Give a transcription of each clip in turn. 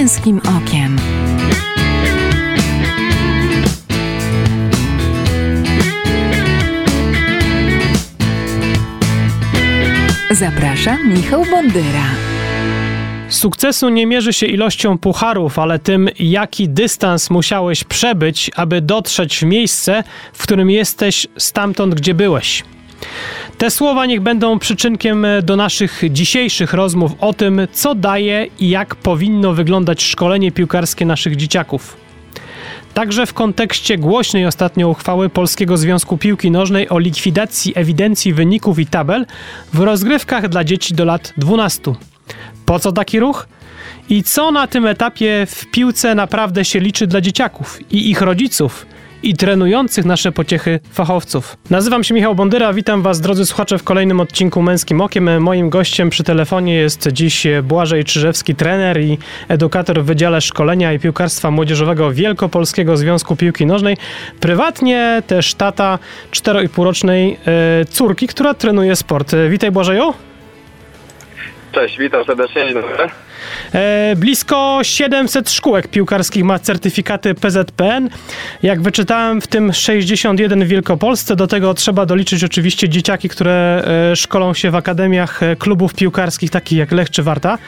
męskim okiem. Zapraszam Michał Bondyra. Sukcesu nie mierzy się ilością pucharów, ale tym, jaki dystans musiałeś przebyć, aby dotrzeć w miejsce, w którym jesteś stamtąd, gdzie byłeś. Te słowa niech będą przyczynkiem do naszych dzisiejszych rozmów o tym, co daje i jak powinno wyglądać szkolenie piłkarskie naszych dzieciaków. Także w kontekście głośnej ostatnio uchwały Polskiego Związku Piłki Nożnej o likwidacji ewidencji wyników i tabel w rozgrywkach dla dzieci do lat 12. Po co taki ruch? I co na tym etapie w piłce naprawdę się liczy dla dzieciaków i ich rodziców? I trenujących nasze pociechy fachowców. Nazywam się Michał Bondyra, witam Was drodzy słuchacze w kolejnym odcinku Męskim Okiem. Moim gościem przy telefonie jest dziś Błażej Czyżewski, trener i edukator w Wydziale Szkolenia i Piłkarstwa Młodzieżowego Wielkopolskiego Związku Piłki Nożnej. Prywatnie też tata cztero i półrocznej e, córki, która trenuje sport. Witaj Błażeju. Cześć, witam serdecznie, dzień dobry. E, blisko 700 szkółek piłkarskich ma certyfikaty PZPN. Jak wyczytałem, w tym 61 w Wielkopolsce. Do tego trzeba doliczyć oczywiście dzieciaki, które e, szkolą się w akademiach e, klubów piłkarskich, takich jak Lech czy Warta.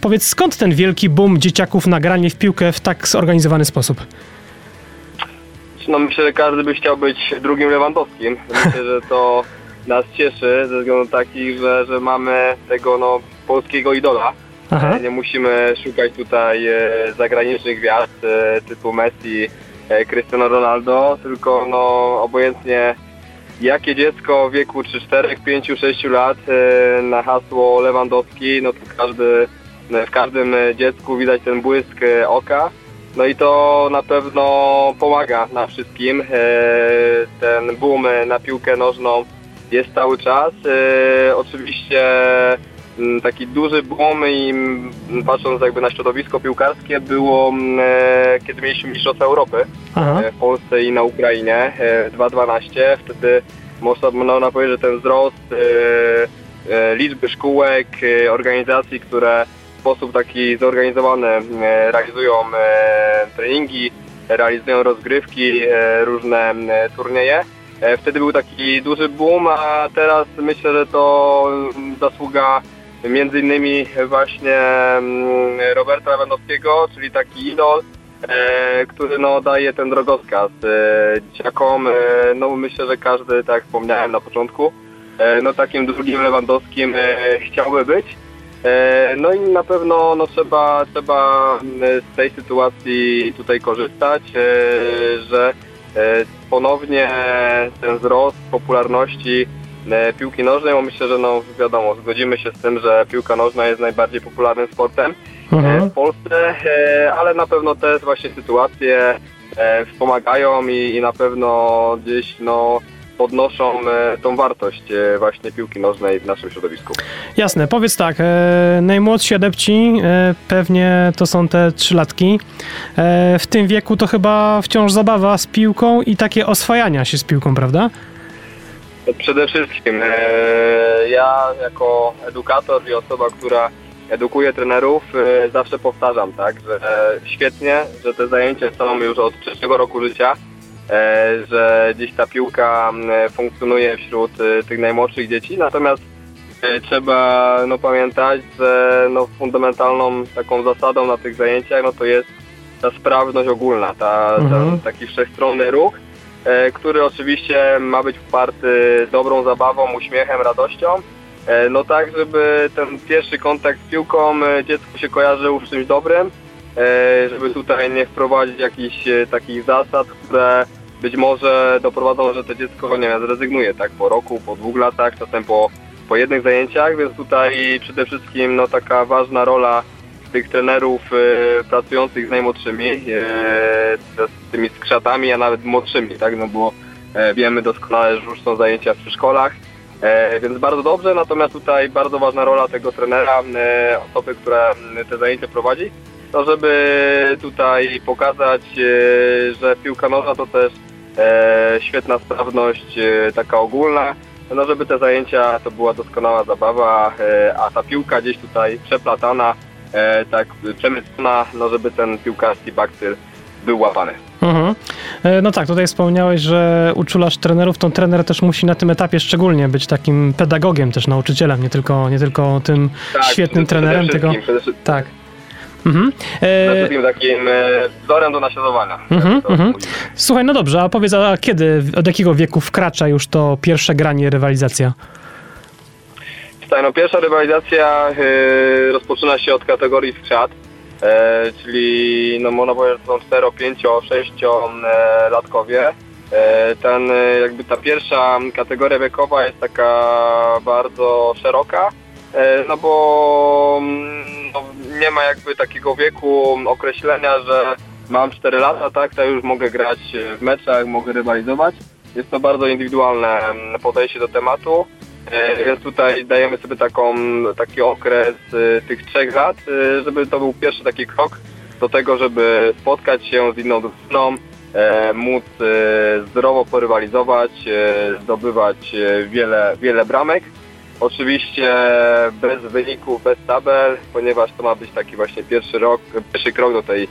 Powiedz, skąd ten wielki boom dzieciaków na granie w piłkę w tak zorganizowany sposób? No myślę, że każdy by chciał być drugim Lewandowskim. Myślę, że to nas cieszy ze względu taki, że, że mamy tego no, polskiego idola. Aha. Nie musimy szukać tutaj e, zagranicznych gwiazd e, typu Messi, e, Cristiano Ronaldo, tylko no obojętnie jakie dziecko w wieku 3, 4, 5, 6 lat na hasło Lewandowski, no to każdy, w każdym dziecku widać ten błysk oka. No i to na pewno pomaga na wszystkim. Ten boom na piłkę nożną jest cały czas. Oczywiście taki duży boom i mm, patrząc jakby na środowisko piłkarskie było, mm, e, kiedy mieliśmy Mistrzostwa Europy Aha. E, w Polsce i na Ukrainie 2012. E, Wtedy można, można powiedzieć, że ten wzrost liczby szkółek, organizacji, które w sposób taki zorganizowany realizują treningi, realizują rozgrywki, różne turnieje. Wtedy był taki duży boom, a teraz myślę, że to zasługa między innymi właśnie mm, Roberta Lewandowskiego, czyli taki idol, e, który no, daje ten drogowskaz e, dzieciakom. E, no myślę, że każdy, tak jak wspomniałem na początku, no takim drugim Lewandowskim chciałby być. No i na pewno no, trzeba, trzeba z tej sytuacji tutaj korzystać, że ponownie ten wzrost popularności E, piłki nożnej, bo myślę, że no wiadomo, zgodzimy się z tym, że piłka nożna jest najbardziej popularnym sportem e, mhm. w Polsce, e, ale na pewno te właśnie sytuacje wspomagają i, i na pewno gdzieś no podnoszą tą wartość właśnie piłki nożnej w naszym środowisku. Jasne, powiedz tak, najmłodsi adepci pewnie to są te trzylatki. W tym wieku to chyba wciąż zabawa z piłką i takie oswajania się z piłką, prawda? Przede wszystkim e, ja jako edukator i osoba, która edukuje trenerów, e, zawsze powtarzam, tak, że świetnie, że te zajęcia są już od trzeciego roku życia, e, że gdzieś ta piłka funkcjonuje wśród tych najmłodszych dzieci, natomiast trzeba no, pamiętać, że no, fundamentalną taką zasadą na tych zajęciach no, to jest ta sprawność ogólna, ta, mhm. ta, taki wszechstronny ruch, E, który oczywiście ma być poparty dobrą zabawą, uśmiechem, radością. E, no tak, żeby ten pierwszy kontakt z piłką e, dziecku się kojarzył z czymś dobrym, żeby tutaj nie wprowadzić jakichś takich zasad, które być może doprowadzą, że to dziecko nie wiem, zrezygnuje tak po roku, po dwóch latach, czasem po, po jednych zajęciach, więc tutaj przede wszystkim no, taka ważna rola tych trenerów e, pracujących z najmłodszymi, e, z tymi skrzatami, a nawet młodszymi, tak, no bo e, wiemy doskonale, że już są zajęcia w przedszkolach, więc bardzo dobrze, natomiast tutaj bardzo ważna rola tego trenera, osoby, która te zajęcia prowadzi, to żeby tutaj pokazać, że piłka nożna to też świetna sprawność taka ogólna, no żeby te zajęcia to była doskonała zabawa, a ta piłka gdzieś tutaj przeplatana e, tak przemyślona, no żeby ten piłkarski bakcyl był łapany. Mhm. E, no tak, tutaj wspomniałeś, że uczulasz trenerów, to trener też musi na tym etapie szczególnie być takim pedagogiem, też nauczycielem, nie tylko, nie tylko tym Tak, świetnym trenerem, tylko... Tak. Mhm. E, takim e, wzorem do naśladowania. Mhm, Tak mhm. słuchaj, no dobrze, a powiedz, a kiedy, od jakiego wieku wkracza już to pierwsze granie, rywalizacja? Tak, no pierwsza rywalizacja e, rozpoczyna się od kategorii skrzat, e, czyli no można powiedzieć, są 4, 5, 6 e, latkowie. E, ten, e, jakby ta pierwsza kategoria wiekowa jest taka bardzo szeroka, no bo mm, no, nie ma jakby takiego wieku określenia, że mam 4 lata, tak, to już mogę grać w meczach, mogę rywalizować. Jest to bardzo indywidualne mm, podejście do tematu. E, Więc tutaj dajemy sobie taką, taki okres e, tych trzech lat, e, żeby to był pierwszy taki krok do tego, żeby spotkać się z inną drużyną, móc zdrowo porywalizować, zdobywać wiele, wiele bramek. Oczywiście bez wyników, bez tabel, ponieważ to ma być taki właśnie pierwszy rok, pierwszy krok do tej,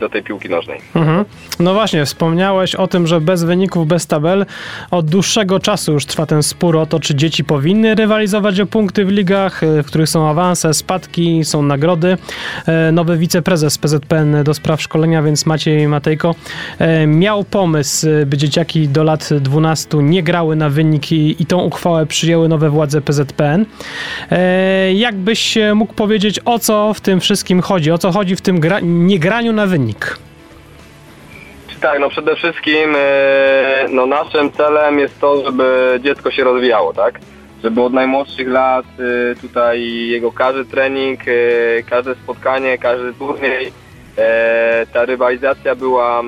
do tej piłki nożnej. Mhm. No właśnie, wspomniałeś o tym, że bez wyników, bez tabel od dłuższego czasu już trwa ten spór o to, czy dzieci powinny rywalizować o punkty w ligach, e, w których są awanse, spadki, są nagrody. E, Nowy wiceprezes PZPN do spraw szkolenia, więc Maciej Matejko, e, miał pomysł, e, by dzieciaki do lat 12 nie grały na wyniki i tą uchwałę przyjęły nowe władze PZPN. E, Jakbyś e, mógł powiedzieć, o co w tym wszystkim chodzi? O co chodzi w tym gra- niegraniu na wynik? Tak, no przede wszystkim e, no naszym celem jest to, żeby dziecko się rozwijało, tak? Żeby od najmłodszych lat e, tutaj jego każdy trening, e, każde spotkanie, każdy turniej, ta rywalizacja była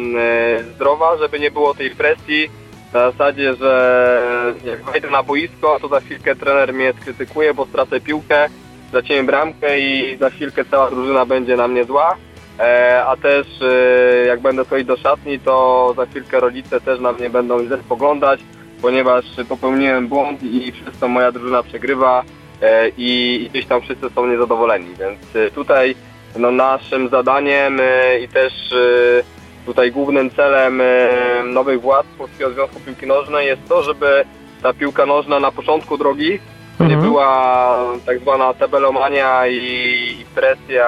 zdrowa, żeby nie było tej presji na zasadzie, że jak wejdę na boisko, to za chwilkę trener mnie skrytykuje, bo stracę piłkę, zacięłem bramkę i za chwilkę cała drużyna będzie na mnie zła. E, a też e, jak będę wchodzić do szatni, to za chwilkę rodzice też na mnie będą źle spoglądać, ponieważ popełniłem błąd i przez to moja drużyna przegrywa e, i, gdzieś tam wszyscy są niezadowoleni. Więc tutaj no, naszym zadaniem i też tutaj głównym celem nowych władz Polskiego Związku Piłki Nożnej jest to, żeby ta piłka nożna na początku drogi nie Mhm. była tak zwana tabelomania i presja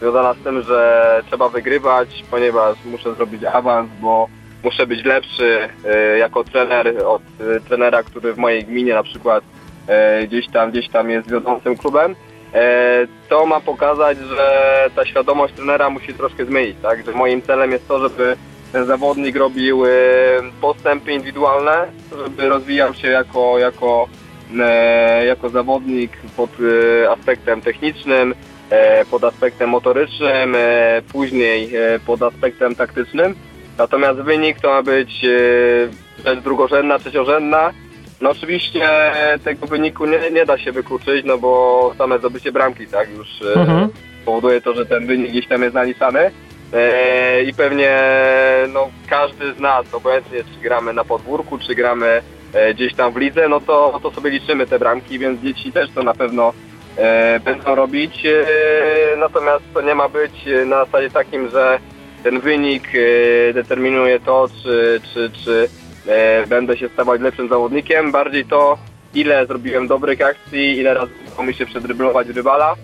związana z tym, że trzeba wygrywać, ponieważ muszę zrobić awans, bo muszę być lepszy e, jako trener od e, trenera, który w mojej gminie na przykład e, gdzieś tam gdzieś tam jest wiodącym klubem. To ma pokazać, że ta świadomość trenera musi troszkę zmienić, tak? Że moim celem jest to, żeby ten zawodnik robił postępy indywidualne, żeby rozwijał się jako, jako, jako zawodnik pod aspektem technicznym, pod aspektem motorycznym, e, później e, pod aspektem taktycznym. Natomiast wynik to ma być e, rzecz drugorzędna, trzeciorzędna. No oczywiście tego wyniku nie, nie da się wykluczyć, no bo same zdobycie bramki tak już e, Mhm. powoduje to, że ten wynik gdzieś tam jest naliczany. E, I pewnie no, każdy z nas, obojętnie czy gramy na podwórku, czy gramy e, gdzieś tam w lidze, no to, to sobie liczymy te bramki, więc dzieci też to na pewno e, będą robić. E, natomiast to nie ma być e, na zasadzie takim, że ten wynik e, determinuje to, czy, czy, czy e, będę się stawać lepszym zawodnikiem. Bardziej to, ile zrobiłem dobrych akcji, ile razy udało mi się przedryblować rywala.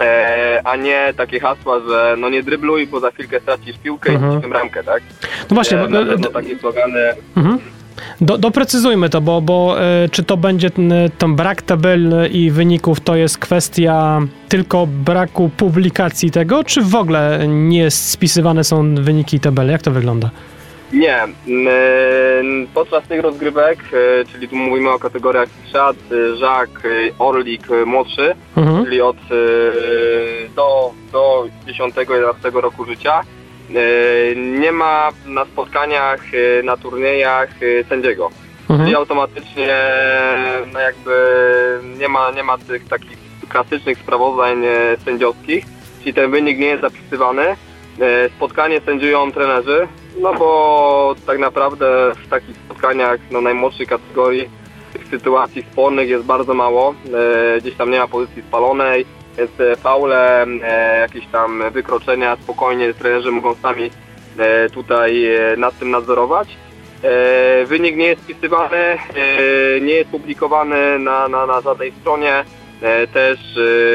E, a nie takie hasła, że no nie drybluj, bo za chwilkę stracisz piłkę Mhm. i stracisz bramkę, tak? No właśnie, e, na pewno takie slogany Mhm. Do, doprecyzujmy to, bo, bo e, czy to będzie ten, ten brak tabel i wyników to jest kwestia tylko braku publikacji tego, czy w ogóle nie spisywane są wyniki i tabele? Jak to wygląda? Nie. Podczas tych rozgrywek, e, czyli tu mówimy o kategoriach Szat, e, Żak, e, Orlik e, młodszy, Mhm. czyli od e, do, do 10-11 roku życia, e, nie ma na spotkaniach, e, na turniejach e, sędziego. Czyli Mhm. automatycznie no jakby nie ma, nie ma tych takich klasycznych sprawozdań e, sędziowskich, czyli ten wynik nie jest zapisywany. E, Spotkanie sędziują trenerzy, no bo tak naprawdę w takich spotkaniach no, najmłodszej kategorii tych sytuacji spornych jest bardzo mało. E, Gdzieś tam nie ma pozycji spalonej, więc faule, e, jakieś tam wykroczenia, spokojnie trenerzy mogą sami e, tutaj e, nad tym nadzorować. E, wynik nie jest wpisywany, e, nie jest publikowany na, na, na żadnej stronie. E, też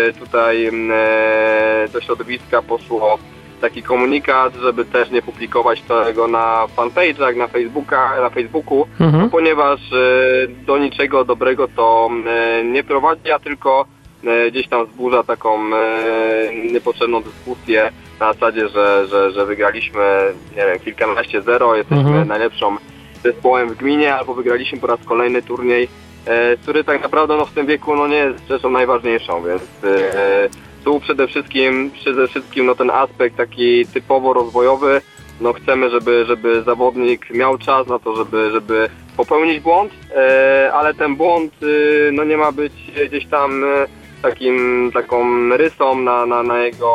e, tutaj e, do środowiska poszło taki komunikat, żeby też nie publikować tego na fanpage'ach, na, Facebooka, na Facebooku, Mhm. ponieważ e, do niczego dobrego to e, nie prowadzi, a tylko e, gdzieś tam wzburza taką e, niepotrzebną dyskusję na zasadzie, że, że, że wygraliśmy nie wiem, kilkanaście zero, jesteśmy Mhm. najlepszą zespołem w gminie, albo wygraliśmy po raz kolejny turniej, e, który tak naprawdę no, w tym wieku no, nie jest rzeczą najważniejszą, więc e, tu przede wszystkim, przede wszystkim no, ten aspekt taki typowo rozwojowy, no chcemy, żeby, żeby zawodnik miał czas na to, żeby, żeby popełnić błąd, e, ale ten błąd e, no nie ma być gdzieś tam e, takim, taką rysą na, na, na jego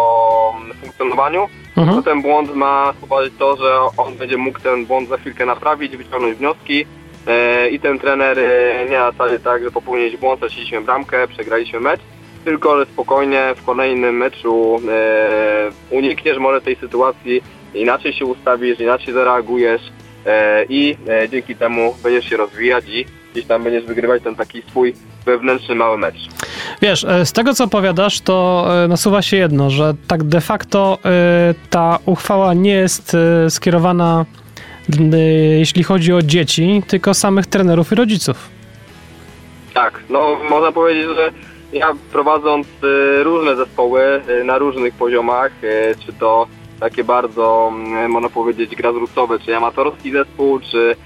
funkcjonowaniu. Mhm. To ten błąd ma spowodować to, że on będzie mógł ten błąd za chwilkę naprawić, wyciągnąć wnioski e, i ten trener e, nie na zasadzie tak, że popełniłeś błąd, straciliśmy bramkę, przegraliśmy mecz, tylko że spokojnie w kolejnym meczu e, unikniesz może tej sytuacji, inaczej się ustawisz, inaczej zareagujesz e, i e, dzięki temu będziesz się rozwijać i gdzieś tam będziesz wygrywać ten taki swój wewnętrzny mały mecz. Wiesz, e, z tego co opowiadasz, to e, nasuwa się jedno, że tak de facto e, ta uchwała nie jest skierowana, jeśli chodzi o dzieci, tylko samych trenerów i rodziców. Tak, no można powiedzieć, że ja prowadząc różne zespoły na różnych poziomach, czy to takie bardzo, można powiedzieć, grassrootsowe, czy amatorski zespół, czy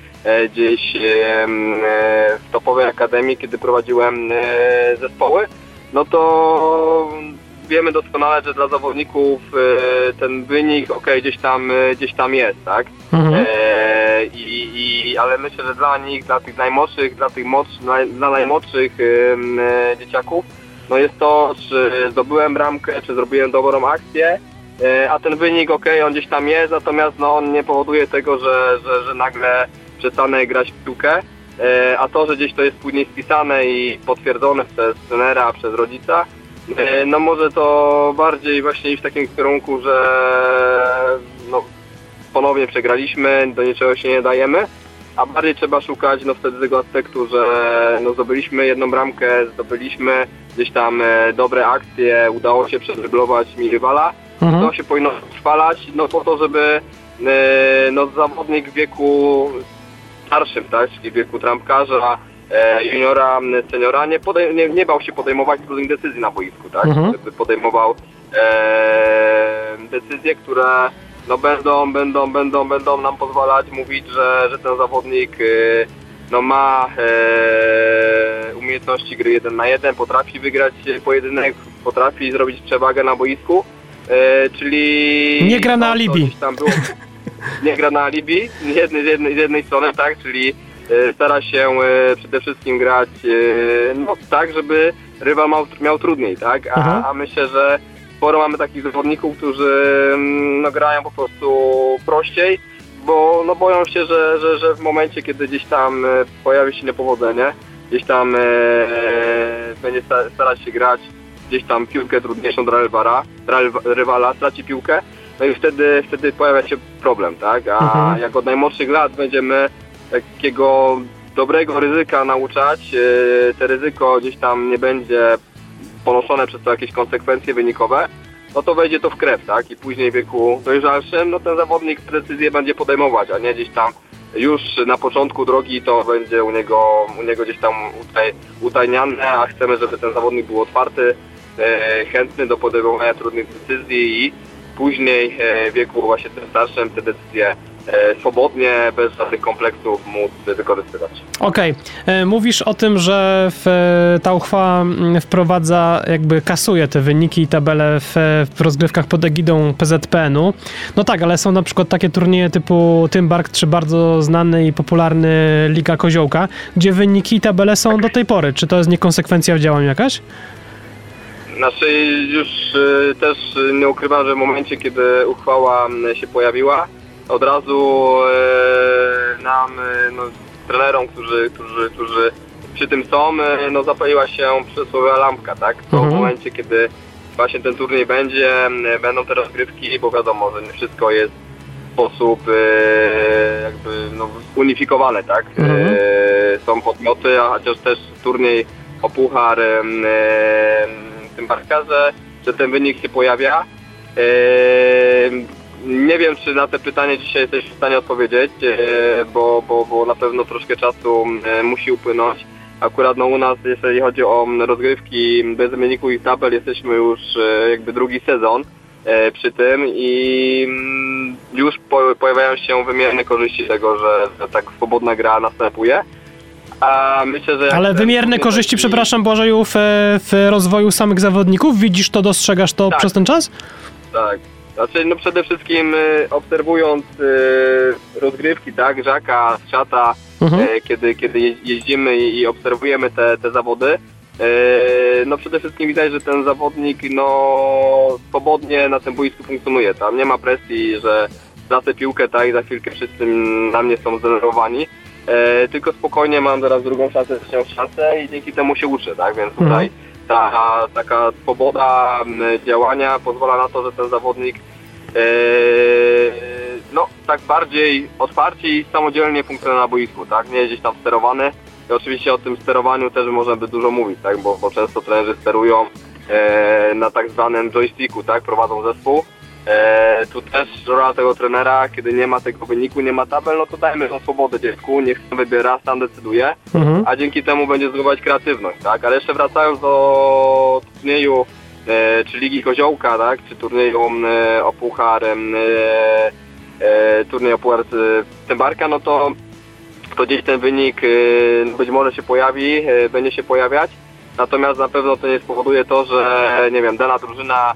gdzieś e, m, e, w topowej akademii, kiedy prowadziłem e, zespoły, no to wiemy doskonale, że dla zawodników ten wynik, ok, gdzieś tam, gdzieś tam jest, tak? Mhm. E, i, i, ale myślę, że dla nich, dla tych najmłodszych, dla tych młodszych, dla najmłodszych e, dzieciaków, no jest to, czy zdobyłem bramkę, czy zrobiłem dobrą akcję, e, a ten wynik, ok, on gdzieś tam jest, natomiast no, on nie powoduje tego, że, że, że nagle przestanę grać w piłkę, e, a to, że gdzieś to jest później spisane i potwierdzone przez trenera, przez rodzica, e, no może to bardziej właśnie iść w takim kierunku, że no, ponownie przegraliśmy, do niczego się nie dajemy, a bardziej trzeba szukać no wtedy tego aspektu, że no zdobyliśmy jedną bramkę, zdobyliśmy gdzieś tam e, dobre akcje, udało się przedryblować mi rywala, Mhm. to się powinno utrwalać, no po to, żeby no zawodnik w wieku starszym, tak, czyli w wieku trampkarza, e, juniora, seniora, nie, podej- nie, nie bał się podejmować trudnych decyzji na boisku, tak, Mhm. podejmował e, decyzje, które no będą, będą, będą, będą nam pozwalać mówić, że, że ten zawodnik e, no ma e, umiejętności gry 1 na 1, potrafi wygrać pojedynek, potrafi zrobić przewagę na boisku, e, czyli... Nie gra na alibi. Tam było, nie gra na alibi, z jednej, z jednej, z jednej strony, tak, czyli e, stara się e, przede wszystkim grać e, no, tak, żeby rywal miał, miał trudniej, tak, a, Mhm. a myślę, że sporo mamy takich zawodników, którzy mm, no, grają po prostu prościej, bo no, boją się, że, że, że w momencie, kiedy gdzieś tam pojawi się niepowodzenie, gdzieś tam e, będzie sta- starać się grać gdzieś tam piłkę trudniejszą dla rywala, dla rywa- rywala straci piłkę, no i wtedy, wtedy pojawia się problem, tak? A Mhm. jak od najmłodszych lat będziemy takiego dobrego ryzyka nauczać, e, te ryzyko gdzieś tam nie będzie ponoszone przez to jakieś konsekwencje wynikowe, no to wejdzie to w krew, tak? I później w wieku dojrzalszym, no ten zawodnik te decyzje będzie podejmować, a nie gdzieś tam już na początku drogi to będzie u niego, u niego gdzieś tam utaj, utajniane, a chcemy, żeby ten zawodnik był otwarty, e, chętny do podejmowania trudnych decyzji i później e, w wieku właśnie tym starszym te decyzje e, swobodnie, bez żadnych kompleksów móc wykorzystywać. Okej, E, mówisz o tym, że w, ta uchwała mm, wprowadza, jakby kasuje te wyniki i tabele w, w rozgrywkach pod egidą PZPN-u. No tak, ale są na przykład takie turnieje typu Tymbark, czy bardzo znany i popularny Liga Koziołka, gdzie wyniki i tabele są do tej pory. Czy to jest niekonsekwencja w działaniu jakaś? Znaczy już y, też nie ukrywam, że w momencie, kiedy uchwała y, się pojawiła, od razu y, nam, y, no, trenerom, którzy, którzy, którzy przy tym są, no zapaliła się przysłowiowa lampka, tak? To Mhm. w momencie, kiedy właśnie ten turniej będzie, e, będą te rozgrywki, bo wiadomo, że nie wszystko jest w sposób jakby no, unifikowane, tak? Mhm. Są podmioty, a chociaż też turniej o puchar tym barka, że, ten wynik się pojawia. E, nie wiem, czy na te pytanie dzisiaj jesteś w stanie odpowiedzieć, e, bo, bo, bo na pewno troszkę czasu e, musi upłynąć. Akurat no, u nas, jeżeli chodzi o rozgrywki bez wyników i tabel, jesteśmy już e, jakby drugi sezon przy tym i już po, pojawiają się wymierne korzyści tego, że tak swobodna gra następuje. A myślę, że Ale wymierne turniej korzyści, przepraszam Błażeju, w, w rozwoju samych zawodników? Widzisz to, dostrzegasz to Tak. przez ten czas? Tak. Znaczy, no przede wszystkim y, obserwując y, rozgrywki, tak, Żaka, Szata, Mhm. e, kiedy, kiedy je- jeździmy i, obserwujemy te, te zawody, e, no przede wszystkim widać, że ten zawodnik no swobodnie na tym boisku funkcjonuje. Tam nie ma presji, że zacę piłkę, tak, i za chwilkę wszyscy na mnie są zdenerwowani. E, tylko spokojnie mam zaraz drugą szansę, trzecią szansę i dzięki temu się uczę, tak, więc Mhm. tutaj ta taka swoboda działania pozwala na to, że ten zawodnik e, no tak bardziej otwarcie i samodzielnie funkcjonuje na boisku, tak? Nie jest gdzieś tam sterowany. I oczywiście o tym sterowaniu też można by dużo mówić, tak? Bo, bo często trenerzy sterują e, na tak zwanym joysticku, tak? Prowadzą zespół. E, tu też rola tego trenera, kiedy nie ma tego wyniku, nie ma tabel, no to dajmy tą swobodę dziecku, niech sam wybiera, sam decyduje Mhm. a dzięki temu będzie zdobywać kreatywność, tak? Ale jeszcze wracając do turnieju e, czy Ligi Koziołka, tak? Czy turnieju e, o Puchar, e, e, turniej o Puchar e, Tymbarka, no to, to gdzieś ten wynik e, być może się pojawi, e, będzie się pojawiać. Natomiast na pewno to nie spowoduje to, że nie wiem, dana drużyna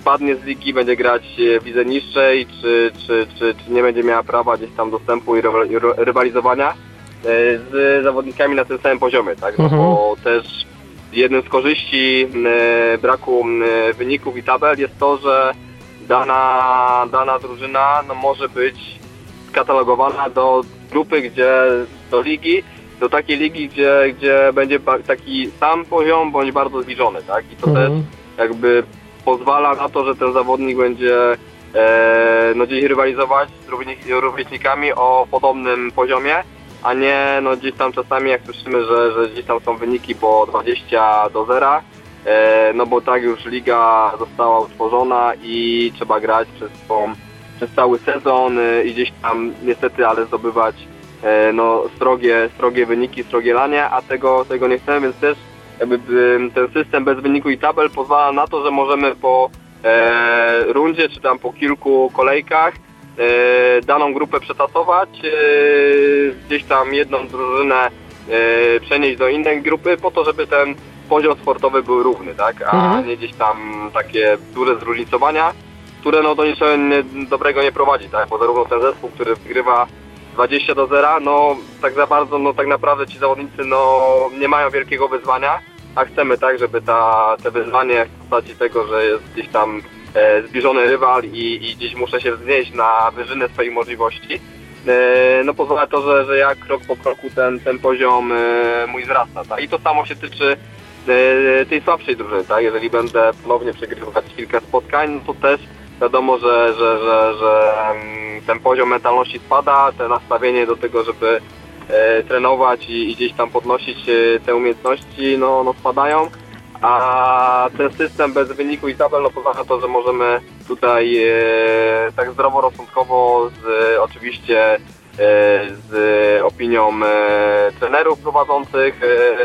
spadnie z ligi, będzie grać w lidze niższej, czy, czy, czy, czy nie będzie miała prawa gdzieś tam dostępu i rywal- ry- rywalizowania e, z zawodnikami na tym samym poziomie, tak? No Mhm. bo też jednym z korzyści e, braku e, wyników i tabel jest to, że dana, dana drużyna no, może być skatalogowana do grupy, gdzie do ligi, do takiej ligi, gdzie, gdzie będzie taki sam poziom bądź bardzo zbliżony, tak? I to też Mhm. jakby pozwala na to, że ten zawodnik będzie e, no gdzieś rywalizować z rówieśnikami o podobnym poziomie, a nie no gdzieś tam czasami jak słyszymy, że, że gdzieś tam są wyniki po 20 do 0, e, no bo tak już liga została utworzona i trzeba grać przez, tą, przez cały sezon e, i gdzieś tam niestety, ale zdobywać no strogie wyniki, strogie lanie, a tego, tego nie chcemy, więc też jakby ten system bez wyniku i tabel pozwala na to, że możemy po e, rundzie czy tam po kilku kolejkach e, daną grupę przetasować, e, gdzieś tam jedną drużynę e, przenieść do innej grupy po to, żeby ten poziom sportowy był równy, tak? A Mhm. nie gdzieś tam takie duże zróżnicowania, które no do niczego dobrego nie prowadzi, tak? Bo zarówno ten zespół, który wygrywa 20 do 0, no tak za bardzo, no tak naprawdę ci zawodnicy no nie mają wielkiego wyzwania, a chcemy tak, żeby ta, te wyzwanie w postaci tego, że jest gdzieś tam e, zbliżony rywal i, i gdzieś muszę się wznieść na wyżynę swoich możliwości, e, no pozwala to, że, że ja krok po kroku ten, ten poziom e, mój wzrasta. Tak? I to samo się tyczy e, tej słabszej drużyny, tak? Jeżeli będę ponownie przegrywać kilka spotkań, no to też wiadomo, że, że, że, że ten poziom mentalności spada, te nastawienie do tego, żeby e, trenować i, gdzieś tam podnosić e, te umiejętności, no, no spadają. A ten system bez wyniku i tabel no pozwala to, że możemy tutaj e, tak zdroworozsądkowo z oczywiście z opinią trenerów prowadzących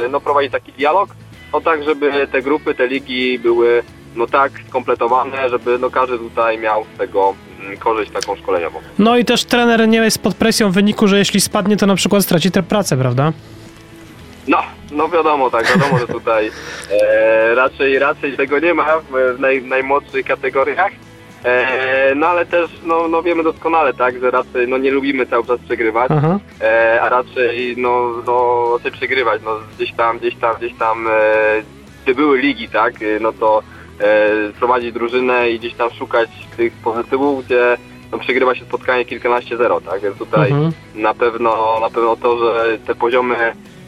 no prowadzić taki dialog, no tak, żeby te grupy, te ligi były no tak skompletowane, żeby no każdy tutaj miał z tego mm, korzyść taką szkoleniową. No i też trener nie jest pod presją wyniku, że jeśli spadnie, to na przykład straci tę pracę, prawda? No, no wiadomo, tak, wiadomo, że tutaj e, raczej, raczej tego nie ma w, w naj, najmłodszych kategoriach. E, no ale też no, no wiemy doskonale, tak, że raczej no, nie lubimy cały czas przegrywać, e, a raczej no, no raczej przegrywać, no gdzieś tam, gdzieś tam, gdzieś tam, e, gdy były ligi, tak, no to prowadzić drużynę i gdzieś tam szukać tych pozytywów, gdzie no, przegrywa się spotkanie kilkanaście zero, tak, więc tutaj Mhm. na pewno, na pewno to, że te poziomy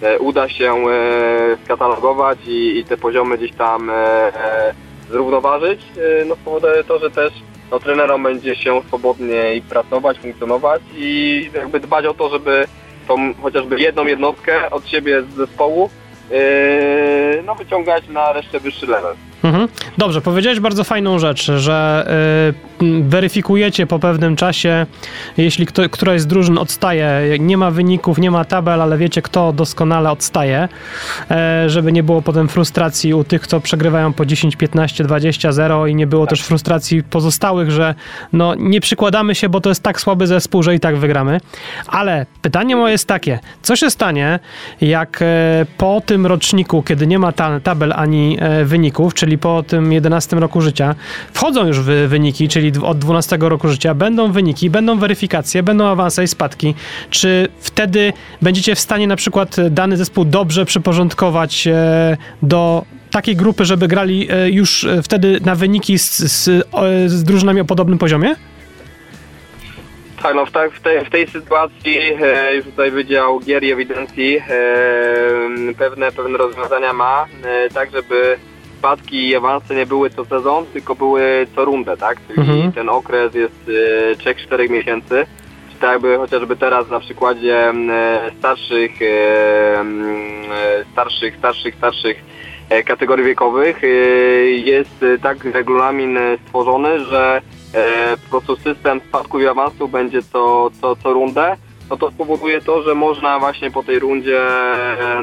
e, uda się e, skatalogować i, i te poziomy gdzieś tam e, e, zrównoważyć, e, no spowoduje to, że też no, trenerom będzie się swobodniej pracować, funkcjonować i jakby dbać o to, żeby tą chociażby jedną jednostkę od siebie z zespołu yy, no, wyciągać na resztę wyższy level. Mhm. Dobrze, powiedziałeś bardzo fajną rzecz, że y, weryfikujecie po pewnym czasie, jeśli kto, któraś z drużyn odstaje, nie ma wyników, nie ma tabel, ale wiecie, kto doskonale odstaje, e, żeby nie było potem frustracji u tych, kto przegrywają po 10, 15, 20, 0 i nie było też frustracji pozostałych, że no, nie przykładamy się, bo to jest tak słaby zespół, że i tak wygramy. Ale pytanie moje jest takie, co się stanie, jak e, po tym roczniku, kiedy nie ma ta, tabel ani e, wyników, czyli po tym 11 roku życia, wchodzą już w wyniki, czyli od 12 roku życia, będą wyniki, będą weryfikacje, będą awanse i spadki. Czy wtedy będziecie w stanie na przykład dany zespół dobrze przyporządkować e, do takiej grupy, żeby grali e, już e, wtedy na wyniki z, z, z drużynami o podobnym poziomie? Tak, no w, tak, w, tej, w tej sytuacji e, już tutaj Wydział Gier i Ewidencji e, pewne, pewne rozwiązania ma, e, tak żeby spadki i awanse nie były co sezon, tylko były co rundę, tak? Czyli mhm. ten okres jest e, 3-4 miesięcy. Czy tak jakby chociażby teraz na przykładzie e, starszych, e, e, starszych, starszych, starszych e, kategorii wiekowych e, jest tak regulamin stworzony, że po prostu system spadków i awansu będzie co, co, co rundę, no to spowoduje to, że można właśnie po tej rundzie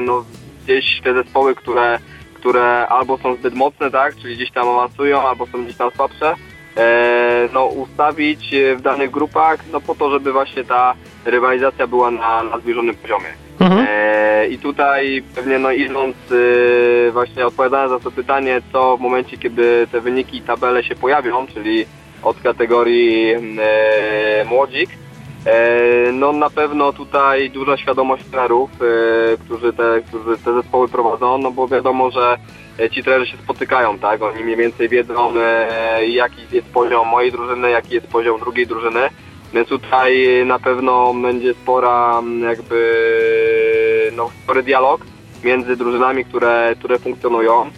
no, gdzieś te zespoły, które które albo są zbyt mocne, tak, czyli gdzieś tam awansują, albo są gdzieś tam słabsze, e, no ustawić w danych grupach, no po to, żeby właśnie ta rywalizacja była na, na zbliżonym poziomie. Mhm. E, I tutaj pewnie no idąc e, właśnie odpowiadając za to pytanie, co w momencie, kiedy te wyniki i tabele się pojawią, czyli od kategorii e, młodzik, no na pewno tutaj duża świadomość trenerów, e, którzy te, którzy te zespoły prowadzą, no bo wiadomo, że e, ci trenerzy się spotykają, tak? Oni mniej więcej wiedzą jaki jest poziom mojej drużyny, jaki jest poziom drugiej drużyny. Więc tutaj na pewno będzie spora jakby no, spory dialog między drużynami, które, które funkcjonują.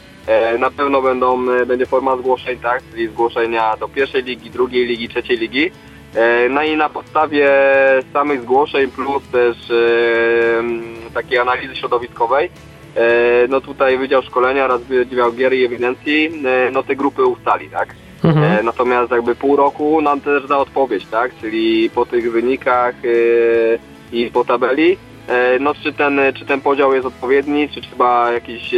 Na pewno będą, będzie forma zgłoszeń, tak? Czyli zgłoszenia do pierwszej ligi, drugiej ligi, trzeciej ligi. E, no i na podstawie samych zgłoszeń plus też e, takiej analizy środowiskowej, e, no tutaj Wydział Szkolenia oraz Wydział Gier i Ewidencji, no te grupy ustali, tak? Mhm. Natomiast jakby pół roku nam też da odpowiedź, tak? Czyli po tych wynikach i po tabeli, no czy ten, czy ten podział jest odpowiedni, czy trzeba jakieś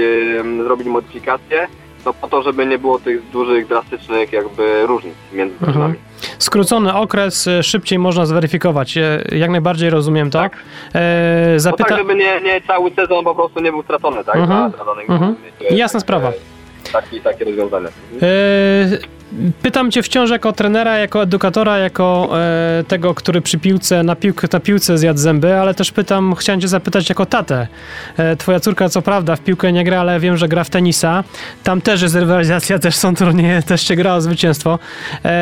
zrobić modyfikacje, no po to, żeby nie było tych dużych, drastycznych jakby różnic między mhm. drużynami. Skrócony okres, e, szybciej można zweryfikować. E, jak najbardziej rozumiem to. Tak, e, zapyta... no tak żeby nie, nie cały sezon po prostu nie był stracony, tak? Mhm. mhm. Jasna sprawa. Taki, takie rozwiązania. E, Pytam cię wciąż jako trenera, jako edukatora, jako e, tego, który przy piłce, na, piłkę, na piłce zjadł zęby, ale też pytam, chciałem cię zapytać jako tatę. E, twoja córka co prawda w piłkę nie gra, ale wiem, że gra w tenisa. Tam też jest rywalizacja, też są turnieje, też się gra o zwycięstwo.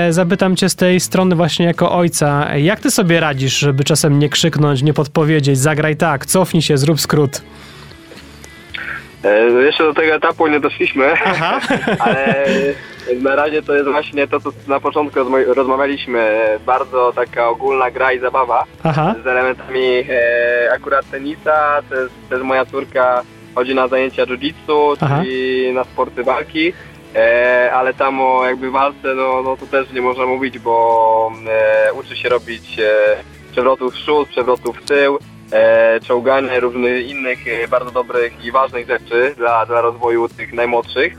Zapytam cię z tej strony właśnie jako ojca, jak ty sobie radzisz, żeby czasem nie krzyknąć, nie podpowiedzieć, zagraj tak, cofnij się, zrób skrót. E, jeszcze do tego etapu nie doszliśmy, ale na razie to jest właśnie to, co na początku rozmawialiśmy. Bardzo taka ogólna gra i zabawa Aha. z elementami e, akurat tenisa. Też, też moja córka chodzi na zajęcia jiu-jitsu, czyli na sporty walki. E, ale tam o jakby walce, no, no to też nie można mówić, bo e, uczy się robić e, przewrotów w przód, przewrotów w tył, e, czołganie różnych innych e, bardzo dobrych i ważnych rzeczy dla, dla rozwoju tych najmłodszych.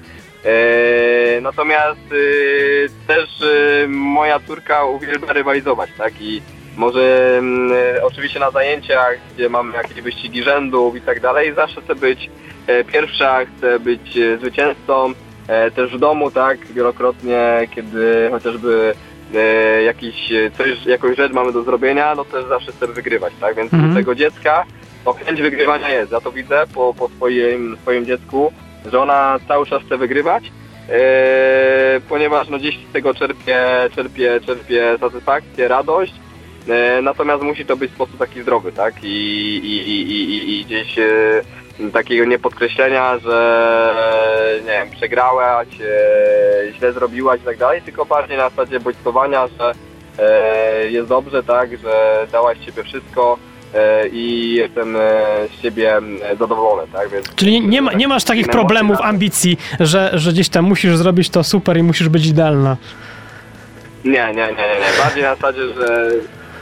E, natomiast e, też e, moja córka uwielbia rywalizować, tak? I może mm, oczywiście na zajęciach, gdzie mamy jakieś wyścigi rzędów i tak dalej, zawsze chce być pierwsza, chce być zwycięzcą. Też w domu, tak, wielokrotnie, kiedy chociażby jakiś, coś, jakąś rzecz mamy do zrobienia, no też zawsze chcemy wygrywać, tak? Więc mhm. tego dziecka no, chęć wygrywania jest. Ja to widzę po, po swoim, swoim dziecku że ona cały czas chce wygrywać, yy, ponieważ no gdzieś z tego czerpie, czerpie, czerpie satysfakcję, radość, natomiast musi to być w sposób taki zdrowy, tak? I, i, i, i, i gdzieś takiego niepodkreślenia, że nie wiem, przegrałaś, e, źle zrobiłaś i tak dalej, tylko bardziej na zasadzie bodźcowania, że e, jest dobrze, tak, że dałaś z siebie wszystko e, i jestem e, z siebie e, zadowolony, tak, więc... Czyli nie, ma, nie masz takich problemów, ambicji, że, że gdzieś tam musisz zrobić to super i musisz być idealna. Nie, nie, nie, nie, nie. Bardziej na zasadzie, że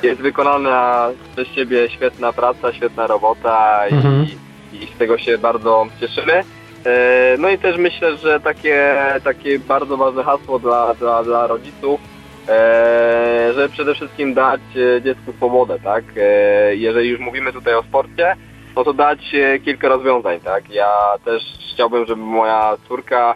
jest wykonana przez siebie świetna praca, świetna robota i, Mhm. I z tego się bardzo cieszymy. E, No i też myślę, że takie, takie bardzo ważne hasło dla, dla, dla rodziców, e, że przede wszystkim dać e, dziecku swobodę, tak? Jeżeli już mówimy tutaj o sporcie, no to dać kilka rozwiązań, tak? Ja też chciałbym, żeby moja córka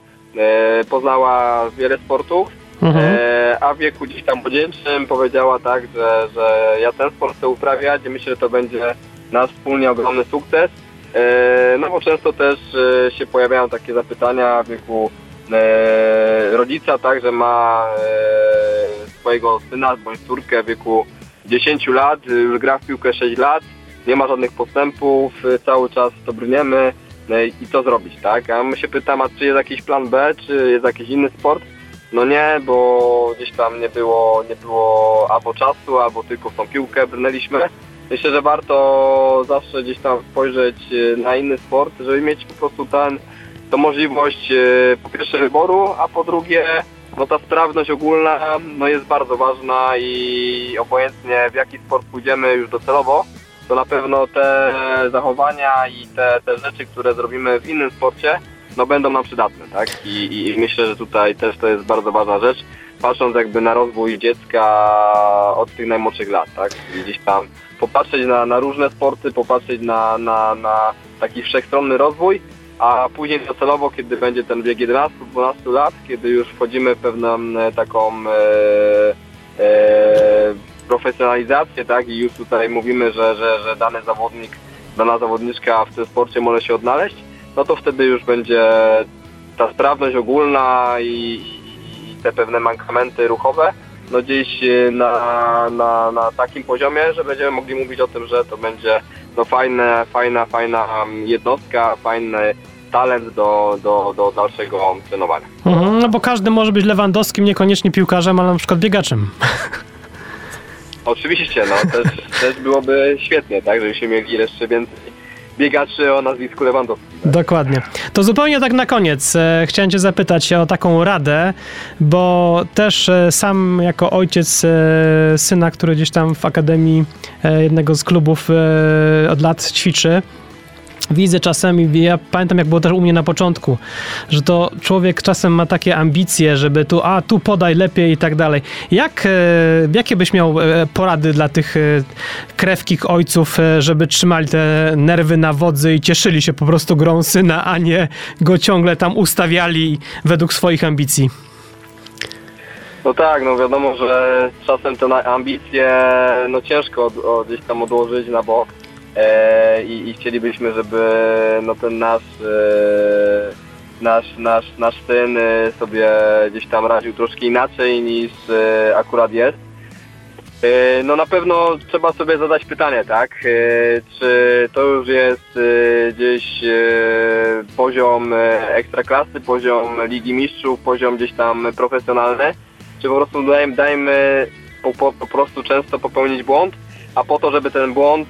poznała wiele sportów, Mhm. A w wieku gdzieś tam młodzieńczym powiedziała tak, że, że ja ten sport chcę uprawiać i myślę, że to będzie nasz wspólnie ogromny sukces. E, no bo często też e, się pojawiają takie zapytania w wieku e, rodzica, tak, że ma swojego syna bądź córkę w wieku 10 lat, już gra w piłkę 6 lat, nie ma żadnych postępów, cały czas to brniemy e, i co zrobić, tak? A my się pytam, a czy jest jakiś plan B, czy jest jakiś inny sport? No nie, bo gdzieś tam nie było, nie było albo czasu, albo tylko w tą piłkę brnęliśmy. Myślę, że warto zawsze gdzieś tam spojrzeć e, na inny sport, żeby mieć po prostu ten, tą możliwość e, po pierwsze wyboru, a po drugie no ta sprawność ogólna no jest bardzo ważna i obojętnie w jaki sport pójdziemy już docelowo, to na pewno te zachowania i te, te rzeczy, które zrobimy w innym sporcie, no będą nam przydatne, tak? I, i, myślę, że tutaj też to jest bardzo ważna rzecz, patrząc jakby na rozwój dziecka od tych najmłodszych lat, tak? Gdzieś tam popatrzeć na, na różne sporty, popatrzeć na, na, na taki wszechstronny rozwój, a później docelowo, kiedy będzie ten wiek 11-12 lat, kiedy już wchodzimy w pewną e, taką e, e, profesjonalizację, tak? I już tutaj mówimy, że, że, że dany zawodnik, dana zawodniczka w tym sporcie może się odnaleźć, no to wtedy już będzie ta sprawność ogólna i, i, te pewne mankamenty ruchowe, no gdzieś e, na, na, na takim poziomie, że będziemy mogli mówić o tym, że to będzie no fajne, fajna, fajna mm, jednostka, fajny talent do, do, do dalszego trenowania. Mhm, no bo każdy może być Lewandowskim, niekoniecznie piłkarzem, ale na przykład biegaczem. Oczywiście, no też, też byłoby świetnie, tak, żebyśmy mieli jeszcze więcej biegaczy o nazwisku Lewandowski. Dokładnie. To zupełnie tak na koniec e, chciałem cię zapytać o taką radę, bo też e, sam jako ojciec e, syna, który gdzieś tam w akademii jednego z klubów od lat ćwiczy, widzę czasem ja pamiętam jak było też u mnie na początku, że to człowiek czasem ma takie ambicje, żeby tu, a tu podaj lepiej i tak dalej. Jak, e, jakie byś miał e, porady dla tych e, krewkich ojców, żeby trzymali te nerwy na wodzy i cieszyli się po prostu grą syna, a nie go ciągle tam ustawiali według swoich ambicji? No tak, no wiadomo, że czasem te ambicje no ciężko o, gdzieś tam odłożyć na bok i, i chcielibyśmy, żeby no ten nasz, e, nasz, nasz, nasz syn e, sobie gdzieś tam radził troszkę inaczej niż e, akurat jest. E, No na pewno trzeba sobie zadać pytanie, tak? E, Czy to już jest e, gdzieś e, poziom e, ekstraklasy, poziom Ligi Mistrzów, poziom gdzieś tam profesjonalny? Czy po prostu dajmy, dajmy po, po, po prostu często popełnić błąd, a po to, żeby ten błąd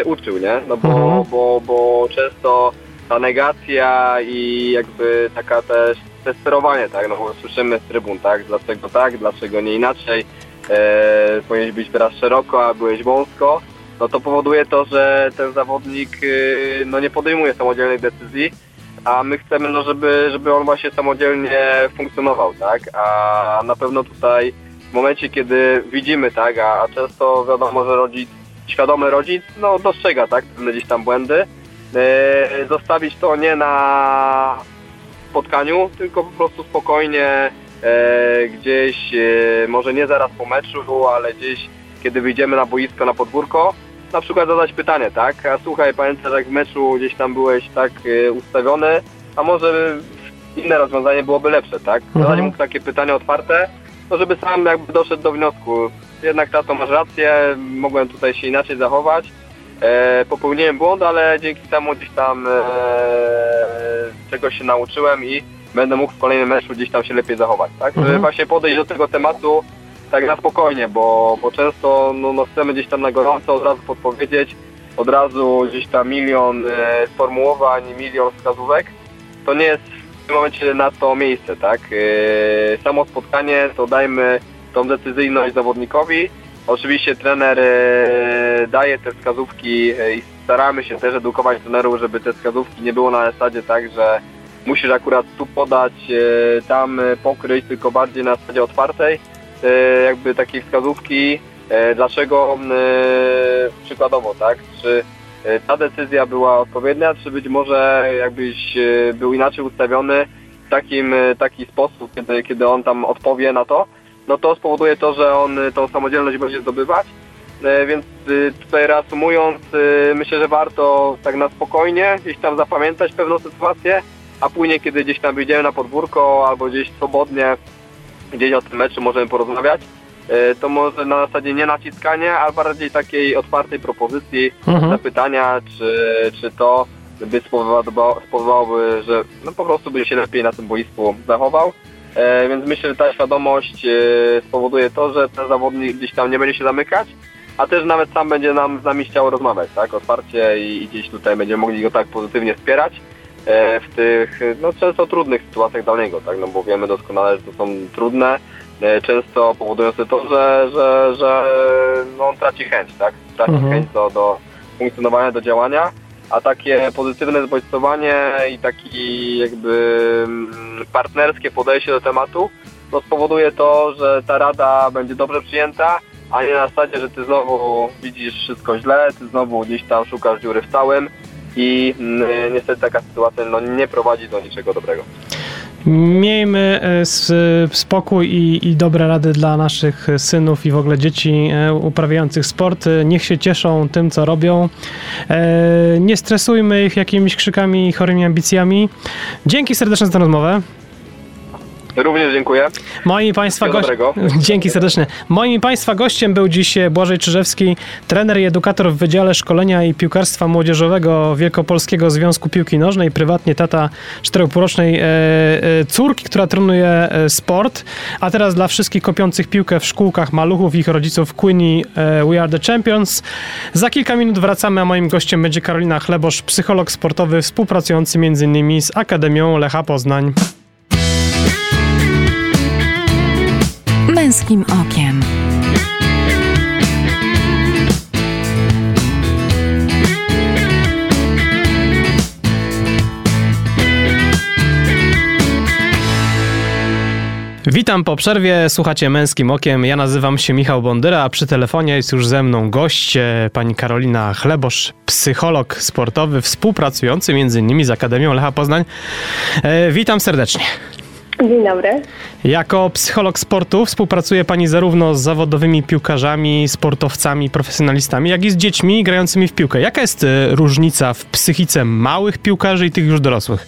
e, uczył, nie? No bo, Mhm. bo, bo często ta negacja i jakby taka też desperowanie, tak? No bo słyszymy z trybun, tak? Dlaczego tak, dlaczego nie inaczej? e, powinieneś być teraz szeroko, a byłeś wąsko, no to powoduje to, że ten zawodnik e, no nie podejmuje samodzielnej decyzji, a my chcemy, no żeby, żeby on właśnie samodzielnie funkcjonował, tak? A na pewno tutaj momencie, kiedy widzimy, tak, a, a często wiadomo, że rodzic, świadomy rodzic, no dostrzega, tak, pewne gdzieś tam błędy, e, zostawić to nie na spotkaniu, tylko po prostu spokojnie e, gdzieś, e, może nie zaraz po meczu, ale gdzieś kiedy wyjdziemy na boisko, na podwórko, na przykład zadać pytanie, tak? A słuchaj, pamiętasz jak w meczu gdzieś tam byłeś tak ustawiony, a może inne rozwiązanie byłoby lepsze, tak? Zadać Mhm. mu takie pytanie otwarte, no żeby sam jakby doszedł do wniosku, jednak tato masz rację, mogłem tutaj się inaczej zachować, e, popełniłem błąd, ale dzięki temu gdzieś tam e, czegoś się nauczyłem i będę mógł w kolejnym meczu gdzieś tam się lepiej zachować, tak? Żeby Mhm. właśnie podejść do tego tematu tak na spokojnie, bo, bo często no, no chcemy gdzieś tam na gorąco od razu podpowiedzieć, od razu gdzieś tam milion e, sformułowań, milion wskazówek. To nie jest w tym momencie na to miejsce, tak? E, samo spotkanie to dajmy tą decyzyjność zawodnikowi. Oczywiście trener e, daje te wskazówki e, i staramy się też edukować trenerów, żeby te wskazówki nie było na zasadzie tak, że musisz akurat tu podać, tam pokryć, tylko bardziej na zasadzie otwartej jakby takiej wskazówki, dlaczego przykładowo, tak, czy ta decyzja była odpowiednia, czy być może jakbyś e, był inaczej ustawiony w takim, e, taki sposób, kiedy, kiedy on tam odpowie na to, no to spowoduje to, że on e, tą samodzielność będzie zdobywać. E, Więc e, tutaj reasumując, e, myślę, że warto tak na spokojnie gdzieś tam zapamiętać pewną sytuację, a później, kiedy gdzieś tam wyjdziemy na podwórko albo gdzieś swobodnie gdzieś o tym meczu możemy porozmawiać, e, to może na zasadzie nie naciskania, ale bardziej takiej otwartej propozycji, Mhm. zapytania, czy, czy to by spowodowało, spowodowałoby, że no po prostu by się lepiej na tym boisku zachował. E, więc myślę, że ta świadomość e, spowoduje to, że ten zawodnik gdzieś tam nie będzie się zamykać, a też nawet sam będzie nam z nami chciał rozmawiać, tak, otwarcie i, i gdzieś tutaj będziemy mogli go tak pozytywnie wspierać e, w tych, no często trudnych sytuacjach dla niego, tak, no bo wiemy doskonale, że to są trudne, e, często powodujące to, że, że, że no, on traci chęć, tak, traci Mhm. chęć do, do funkcjonowania, do działania, a takie pozytywne zbodźcowanie i taki jakby mm, partnerskie podejście do tematu, no spowoduje to, że ta rada będzie dobrze przyjęta, a nie na zasadzie, że ty znowu widzisz wszystko źle, ty znowu gdzieś tam szukasz dziury w całym i mm, niestety taka sytuacja no, nie prowadzi do niczego dobrego. Miejmy e, s- spokój i, i dobre rady dla naszych synów i w ogóle dzieci e, uprawiających sport. E, Niech się cieszą tym, co robią. E, Nie stresujmy ich jakimiś krzykami i chorymi ambicjami. Dzięki serdeczne za tę rozmowę. Również dziękuję. Moim Państwa dobrego. Dzięki serdecznie. Moim Państwa gościem był dziś Błażej Czyżewski, trener i edukator w Wydziale Szkolenia i Piłkarstwa Młodzieżowego Wielkopolskiego Związku Piłki Nożnej, prywatnie tata czteropurocznej e, e, córki, która trenuje e, sport. A teraz dla wszystkich kopiących piłkę w szkółkach maluchów i ich rodziców Queenie We Are The Champions. Za kilka minut wracamy, a moim gościem będzie Karolina Chlebosz, psycholog sportowy współpracujący m.in. z Akademią Lecha Poznań. Męskim okiem. Witam po przerwie, słuchacie Męskim Okiem. Ja nazywam się Michał Bondyra, a przy telefonie jest już ze mną gość, e, pani Karolina Chlebosz, psycholog sportowy, współpracujący m.in. z Akademią Lecha Poznań. E, witam serdecznie. Dzień dobry. Jako psycholog sportu współpracuje pani zarówno z zawodowymi piłkarzami, sportowcami, profesjonalistami, jak i z dziećmi grającymi w piłkę. Jaka jest e, różnica w psychice małych piłkarzy i tych już dorosłych?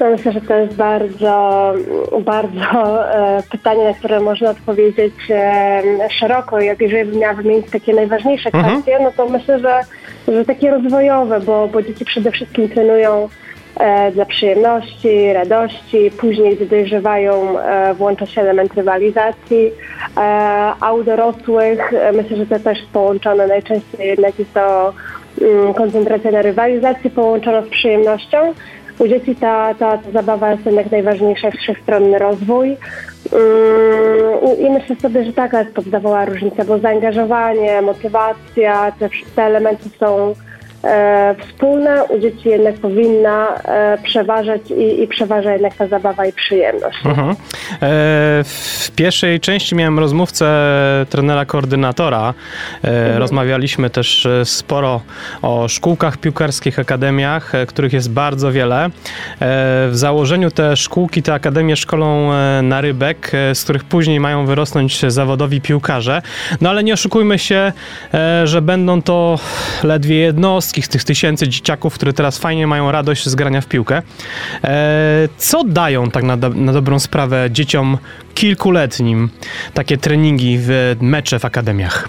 No myślę, że to jest bardzo, bardzo e, pytanie, na które można odpowiedzieć e, szeroko. Jak jeżeli bym miała wymienić takie najważniejsze Mhm. kwestie, no to myślę, że, że takie rozwojowe, bo, bo dzieci przede wszystkim trenują dla przyjemności, radości. Później, gdy dojrzewają, e, włącza się element rywalizacji. E, a u dorosłych e, myślę, że to też połączone. Najczęściej jednak jest to mm, koncentracja na rywalizacji połączona z przyjemnością. U dzieci ta, ta, ta zabawa jest jednak najważniejsza, wszechstronny rozwój. Ym, I, myślę sobie, że taka jest podstawowała różnica, bo zaangażowanie, motywacja, te, te elementy są e, wspólne. U dzieci jednak powinna e, przeważać i, i przeważa jednak ta zabawa i przyjemność. Mhm. E, W pierwszej części miałem rozmówcę trenera koordynatora. E, Rozmawialiśmy też sporo o szkółkach piłkarskich, akademiach, których jest bardzo wiele. W założeniu te szkółki, te akademie szkolą na rybek, z których później mają wyrosnąć zawodowi piłkarze. No ale nie oszukujmy się, że będą to ledwie jednostki z tych tysięcy dzieciaków, które teraz fajnie mają radość z grania w piłkę. E, Co dają tak na, do, na dobrą sprawę dzieciom kilkuletnim takie treningi w mecze w akademiach?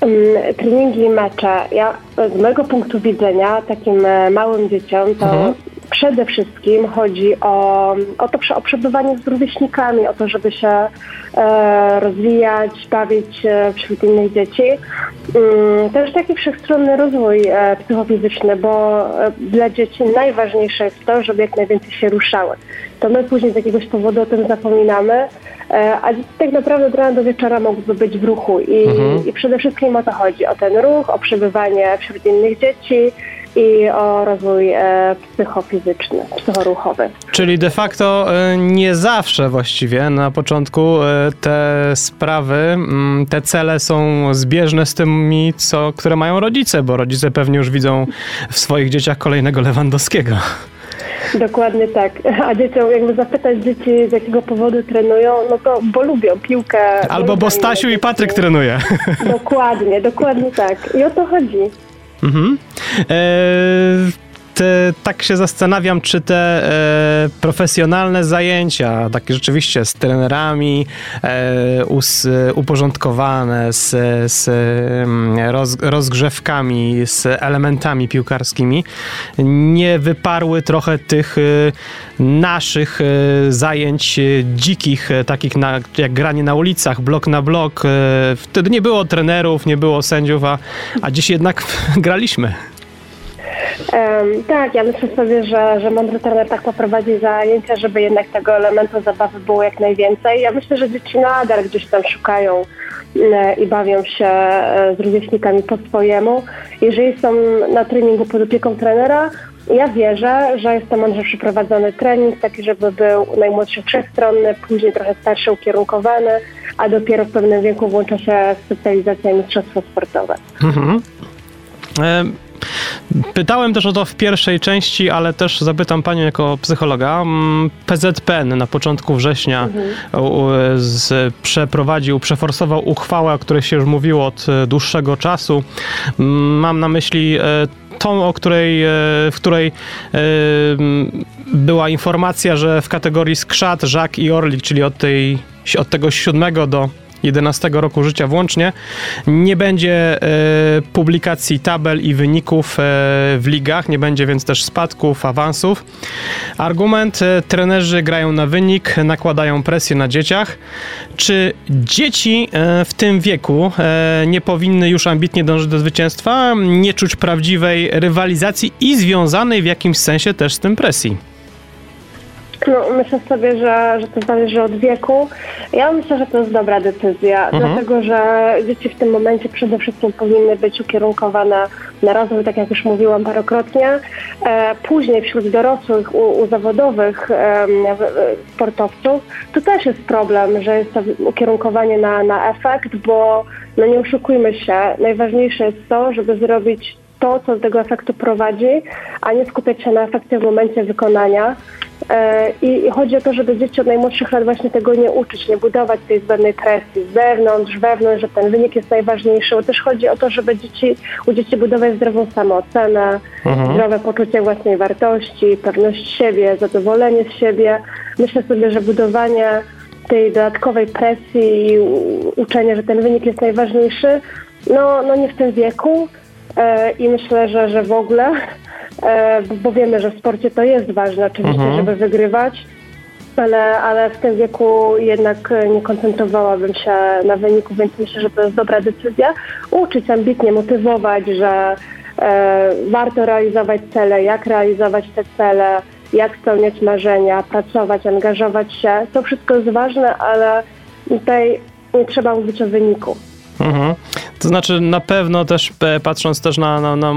Mm, treningi i mecze. Ja z mojego punktu widzenia takim e, małym dzieciom to mhm. Przede wszystkim chodzi o, o to o przebywanie z rówieśnikami, o to, żeby się e, rozwijać, bawić e, wśród innych dzieci. Mm, też taki wszechstronny rozwój e, psychofizyczny, bo e, dla dzieci najważniejsze jest to, żeby jak najwięcej się ruszały. To my później z jakiegoś powodu o tym zapominamy, E, a dzieci tak naprawdę od rana do wieczora mogłyby być w ruchu I, mhm. i przede wszystkim o to chodzi, o ten ruch, o przebywanie wśród innych dzieci, i o rozwój e, psychofizyczny, psychoruchowy. Czyli de facto e, nie zawsze właściwie na początku e, te sprawy, mm, te cele są zbieżne z tymi, co, które mają rodzice, bo rodzice pewnie już widzą w swoich dzieciach kolejnego Lewandowskiego. Dokładnie tak. A dzieciom, jakby zapytać dzieci, z jakiego powodu trenują, no to bo lubią piłkę. Albo bo Stasiu i Patryk trenuje. Dokładnie, dokładnie tak. I o to chodzi. Mhm. E, te, tak się zastanawiam, czy te e, profesjonalne zajęcia, takie rzeczywiście z trenerami, e, us, uporządkowane, z, z mm, roz, rozgrzewkami, z elementami piłkarskimi, nie wyparły trochę tych e, naszych e, zajęć dzikich, e, takich na, jak granie na ulicach, blok na blok. Wtedy nie było trenerów, nie było sędziów, a, a dziś jednak graliśmy. Um, tak, ja myślę sobie, że, że mądry trener tak poprowadzi zajęcia, żeby jednak tego elementu zabawy było jak najwięcej. Ja myślę, że dzieci nadal gdzieś tam szukają e, i bawią się e, z rówieśnikami po swojemu. Jeżeli są na treningu pod opieką trenera, ja wierzę, że jest to mądrze przeprowadzony trening, taki, żeby był najmłodszy wszechstronny, później trochę starszy, ukierunkowany, a dopiero w pewnym wieku włącza się specjalizacja mistrzostwo sportowe. Mhm. Pytałem też o to w pierwszej części, ale też zapytam panią jako psychologa. Mm, PZPN na początku września mhm. z, przeprowadził, przeforsował uchwałę, o której się już mówiło od e, dłuższego czasu. Mm, mam na myśli e, tą, o której, e, w której była informacja, że w kategorii skrzat, żak i orlik, czyli od, tej, od tego siódmego do 11 roku życia włącznie. Nie będzie e, publikacji tabel i wyników e, w ligach, nie będzie więc też spadków, awansów. Argument, e, trenerzy grają na wynik, nakładają presję na dzieciach. Czy dzieci w tym wieku nie powinny już ambitnie dążyć do zwycięstwa, nie czuć prawdziwej rywalizacji i związanej w jakimś sensie też z tym presji? No, myślę sobie, że, że to zależy od wieku. Ja myślę, że to jest dobra decyzja, mhm. dlatego że dzieci w tym momencie przede wszystkim powinny być ukierunkowane na rozwój, tak jak już mówiłam parokrotnie. E, później wśród dorosłych, u, u zawodowych e, sportowców, to też jest problem, że jest to ukierunkowanie na, na efekt, bo no nie oszukujmy się, najważniejsze jest to, żeby zrobić to, co do tego efektu prowadzi, a nie skupiać się na efekcie w momencie wykonania. E, I chodzi o to, żeby dzieci od najmłodszych lat właśnie tego nie uczyć, nie budować tej zbędnej presji z zewnątrz, wewnątrz, że ten wynik jest najważniejszy, bo też chodzi o to, żeby dzieci, u dzieci budować zdrową samoocenę, mhm. zdrowe poczucie własnej wartości, pewność siebie, zadowolenie z siebie. Myślę sobie, że budowanie tej dodatkowej presji i uczenie, że ten wynik jest najważniejszy, no, no nie w tym wieku i myślę, że, że w ogóle E, bo wiemy, że w sporcie to jest ważne oczywiście, mhm. żeby wygrywać, ale, ale w tym wieku jednak nie koncentrowałabym się na wyniku, więc myślę, że to jest dobra decyzja. Uczyć ambitnie, motywować, że e, warto realizować cele, jak realizować te cele, jak spełniać marzenia, pracować, angażować się. To wszystko jest ważne, ale tutaj nie trzeba mówić o wyniku. Mhm. To znaczy na pewno też e, patrząc też na, na, na,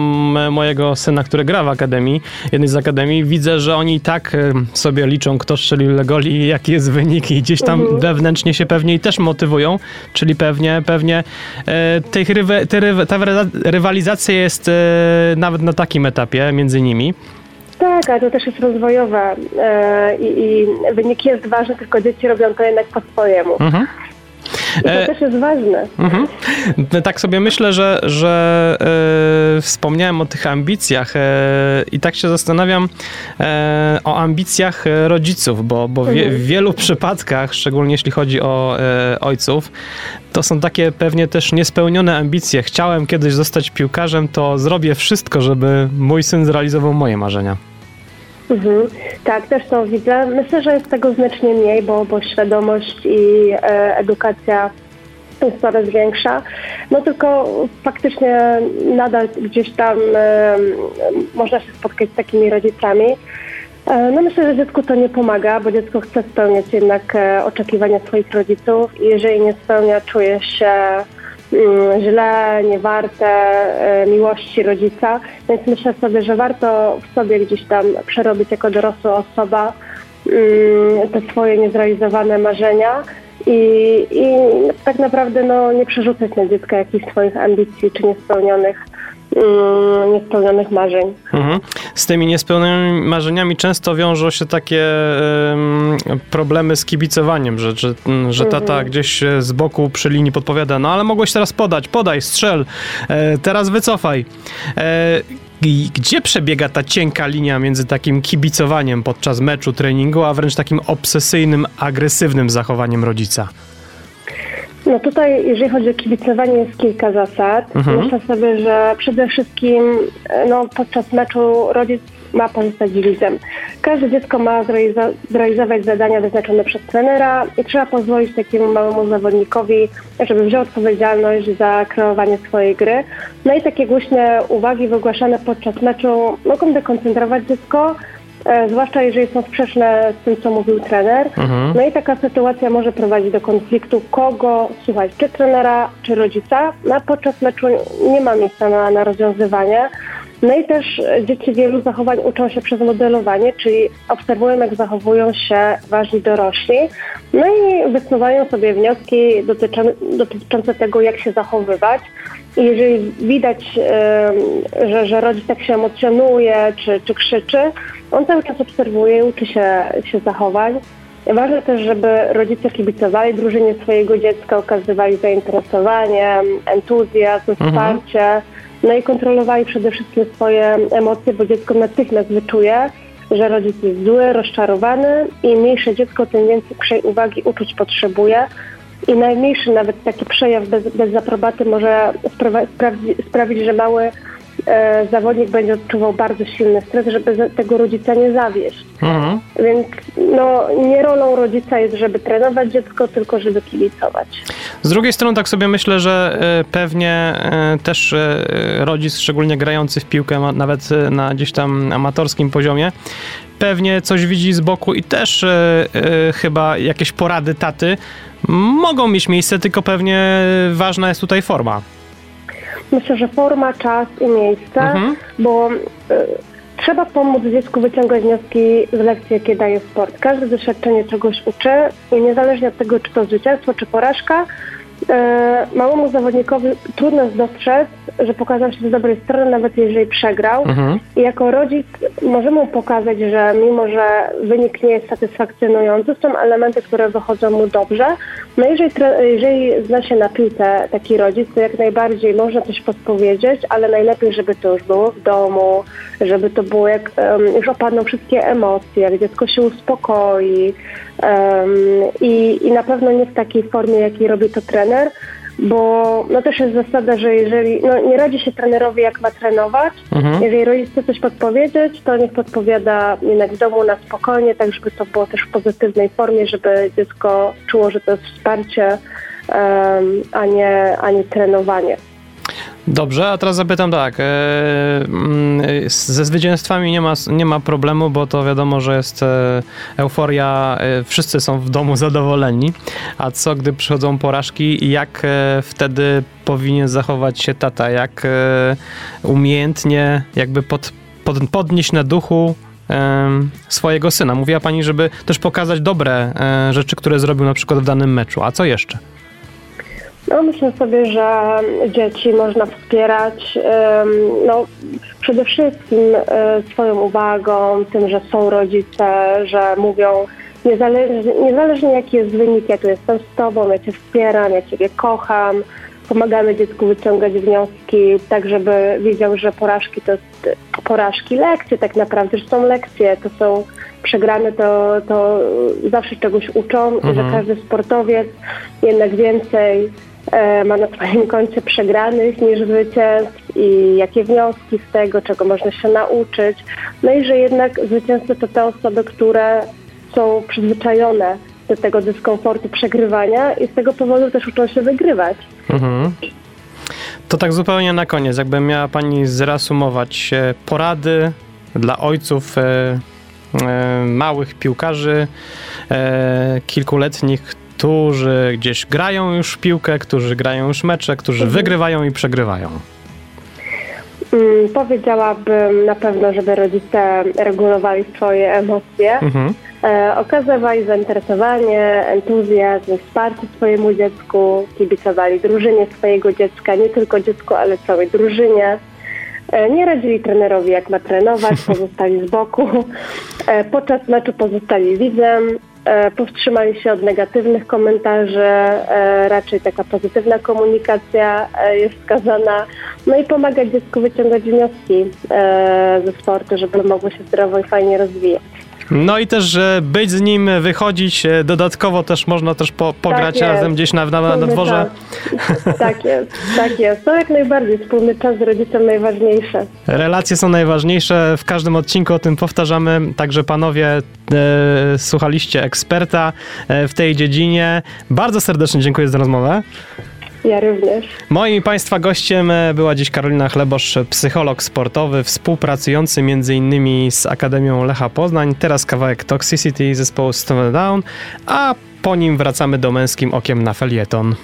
mojego syna, który gra w akademii, jednej z akademii, widzę, że oni tak e, sobie liczą, kto strzelił ile goli i jaki jest wynik i gdzieś tam mhm. wewnętrznie się pewnie i też motywują, czyli pewnie, pewnie e, tych rywe, te, ta rywalizacja jest e, nawet na takim etapie między nimi. Tak, ale to też jest rozwojowe e, i, i wynik jest ważny, tylko dzieci robią to jednak po swojemu. Mhm. I to e... też jest ważne. Mhm. Tak sobie myślę, że, że e, wspomniałem o tych ambicjach e, i tak się zastanawiam e, o ambicjach rodziców, bo, bo wie, mhm. w wielu przypadkach, szczególnie jeśli chodzi o e, ojców, to są takie pewnie też niespełnione ambicje. Chciałem kiedyś zostać piłkarzem, to zrobię wszystko, żeby mój syn zrealizował moje marzenia. Mhm. Tak, też to widzę. Myślę, że jest tego znacznie mniej, bo, bo świadomość i e, edukacja jest coraz większa. No tylko faktycznie nadal gdzieś tam e, można się spotkać z takimi rodzicami. E, no myślę, że dziecku to nie pomaga, bo dziecko chce spełniać jednak e, oczekiwania swoich rodziców i jeżeli nie spełnia, czuje się źle, niewarte e, miłości rodzica, więc myślę sobie, że warto w sobie gdzieś tam przerobić jako dorosła osoba mm, te swoje niezrealizowane marzenia i, i tak naprawdę no, nie przerzucać na dziecka jakichś swoich ambicji czy niespełnionych Mm, niespełnionych marzeń. Mhm. Z tymi niespełnionymi marzeniami często wiążą się takie problemy z kibicowaniem, że, że, że tata mhm. gdzieś z boku przy linii podpowiada, no ale mogłeś teraz podać, podaj, strzel, e, teraz wycofaj. E, gdzie przebiega ta cienka linia między takim kibicowaniem podczas meczu, treningu, a wręcz takim obsesyjnym, agresywnym zachowaniem rodzica? No tutaj, jeżeli chodzi o kibicowanie, jest kilka zasad. Mhm. Myślę sobie, że przede wszystkim e, no, podczas meczu rodzic ma pozostać widzem. Każde dziecko ma zrealizować zadania wyznaczone przez trenera i trzeba pozwolić takiemu małemu zawodnikowi, żeby wziął odpowiedzialność za kreowanie swojej gry. No i takie głośne uwagi wygłaszane podczas meczu mogą dekoncentrować dziecko, zwłaszcza jeżeli są sprzeczne z tym, co mówił trener. Mhm. No i taka sytuacja może prowadzić do konfliktu kogo słuchać, czy trenera, czy rodzica. No, podczas meczu nie ma miejsca na, na rozwiązywanie. No i też dzieci wielu zachowań uczą się przez modelowanie, czyli obserwują, jak zachowują się ważni dorośli, no i wysnuwają sobie wnioski dotyczące tego, jak się zachowywać. I jeżeli widać, że, że rodzic tak się emocjonuje czy, czy krzyczy, on cały czas obserwuje i uczy się, się zachowań. Ważne też, żeby rodzice kibicowali drużynie swojego dziecka, okazywali zainteresowanie, entuzjazm, mhm. wsparcie, no i kontrolowali przede wszystkim swoje emocje, bo dziecko natychmiast wyczuje, że rodzic jest zły, rozczarowany i mniejsze dziecko, tym więcej uwagi uczuć potrzebuje. I najmniejszy nawet taki przejaw bez, bez zaprobaty może sprawić, że mały e, zawodnik będzie odczuwał bardzo silny stres, żeby tego rodzica nie zawieść. Mhm. Więc no, nie rolą rodzica jest, żeby trenować dziecko, tylko żeby kibicować. Z drugiej strony tak sobie myślę, że e, pewnie e, też e, rodzic, szczególnie grający w piłkę, nawet na gdzieś tam amatorskim poziomie, pewnie coś widzi z boku i też chyba jakieś porady taty mogą mieć miejsce, tylko pewnie ważna jest tutaj forma. Myślę, że forma, czas i miejsce, mhm. bo y, trzeba pomóc dziecku wyciągać wnioski z lekcji, jakie daje sport. Każde doświadczenie czegoś uczy i niezależnie od tego, czy to zwycięstwo, czy porażka, małemu zawodnikowi trudno jest dostrzec, że pokazał się z dobrej strony, nawet jeżeli przegrał. Mhm. I jako rodzic możemy mu pokazać, że mimo, że wynik nie jest satysfakcjonujący, są elementy, które wychodzą mu dobrze. No jeżeli, jeżeli zna się na piłce taki rodzic, to jak najbardziej można coś podpowiedzieć, ale najlepiej, żeby to już było w domu, żeby to było jak um, już opadną wszystkie emocje, jak dziecko się uspokoi, i, I na pewno nie w takiej formie, jakiej robi to trener, bo no też jest zasada, że jeżeli no nie radzi się trenerowi, jak ma trenować, mhm. jeżeli rodzic chce coś podpowiedzieć, to niech podpowiada jednak w domu na spokojnie, tak żeby to było też w pozytywnej formie, żeby dziecko czuło, że to jest wsparcie, um, a, nie, a nie trenowanie. Dobrze, a teraz zapytam tak. E, mm, ze zwycięstwami nie ma, nie ma problemu, bo to wiadomo, że jest e, euforia, e, wszyscy są w domu zadowoleni. A co gdy przychodzą porażki jak wtedy powinien zachować się tata? Jak umiejętnie jakby pod, pod, podnieść na duchu swojego syna? Mówiła pani, żeby też pokazać dobre rzeczy, które zrobił na przykład w danym meczu. A co jeszcze? No, myślę sobie, że dzieci można wspierać no, przede wszystkim e, swoją uwagą, tym, że są rodzice, że mówią niezależnie, niezależnie jaki jest wynik, ja tu jestem z Tobą, ja Cię wspieram, ja Ciebie kocham, pomagamy dziecku wyciągać wnioski, tak żeby wiedział, że porażki to jest porażki, lekcje tak naprawdę, że są lekcje, to są przegrane, to, to zawsze czegoś uczą mhm. że każdy sportowiec jednak więcej ma na swoim koncie przegranych niż zwycięstw i jakie wnioski z tego, czego można się nauczyć. No i że jednak zwycięzcy to te osoby, które są przyzwyczajone do tego dyskomfortu przegrywania i z tego powodu też uczą się wygrywać. Mhm. To tak zupełnie na koniec, jakby miała Pani zreasumować e, porady dla ojców e, e, małych piłkarzy e, kilkuletnich, którzy gdzieś grają już w piłkę, którzy grają już mecze, którzy mhm. wygrywają i przegrywają. Hmm, powiedziałabym na pewno, żeby rodzice regulowali swoje emocje. Mhm e, okazywali zainteresowanie, entuzjazm, wsparcie swojemu dziecku, kibicowali drużynie swojego dziecka, nie tylko dziecku, ale całej drużynie. E, nie radzili trenerowi, jak ma trenować, pozostali z boku. E, podczas meczu pozostali widzem, powstrzymali się od negatywnych komentarzy, e, raczej taka pozytywna komunikacja e, jest wskazana. No i pomagać dziecku wyciągać wnioski ze sportu, żeby mogło się zdrowo i fajnie rozwijać. No i też, że być z nim, wychodzić, e, dodatkowo też można też po, pograć tak razem gdzieś na, na, na dworze. Tak jest, tak jest. To jak najbardziej, wspólny czas z rodzicem najważniejsze. Relacje są najważniejsze, w każdym odcinku o tym powtarzamy, także panowie e, słuchaliście eksperta e, w tej dziedzinie. Bardzo serdecznie dziękuję za rozmowę. Ja również. Moim Państwa gościem e, była dziś Karolina Chlebosz, psycholog sportowy, współpracujący m.in. z Akademią Lecha Poznań. Teraz kawałek Toxicity zespołu Stone Down, a po nim wracamy do Męskim Okiem na felieton.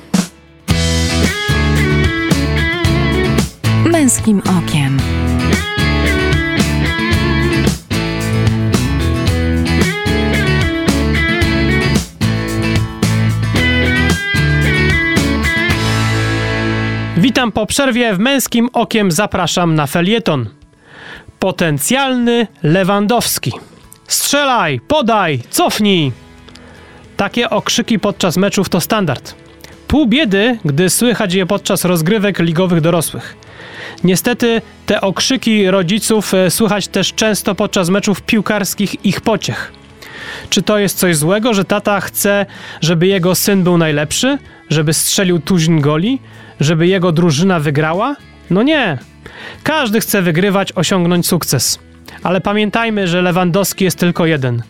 Męskim Okiem. Witam po przerwie w męskim okiem zapraszam na felieton. Potencjalny Lewandowski. Strzelaj, podaj, cofnij. Takie okrzyki podczas meczów to standard. Pół biedy, gdy słychać je podczas rozgrywek ligowych dorosłych. Niestety te okrzyki rodziców e, słychać też często podczas meczów piłkarskich ich pociech. Czy to jest coś złego, że tata chce, żeby jego syn był najlepszy, żeby strzelił tuzin goli, żeby jego drużyna wygrała? No nie. Każdy chce wygrywać, osiągnąć sukces. Ale pamiętajmy, że Lewandowski jest tylko jeden.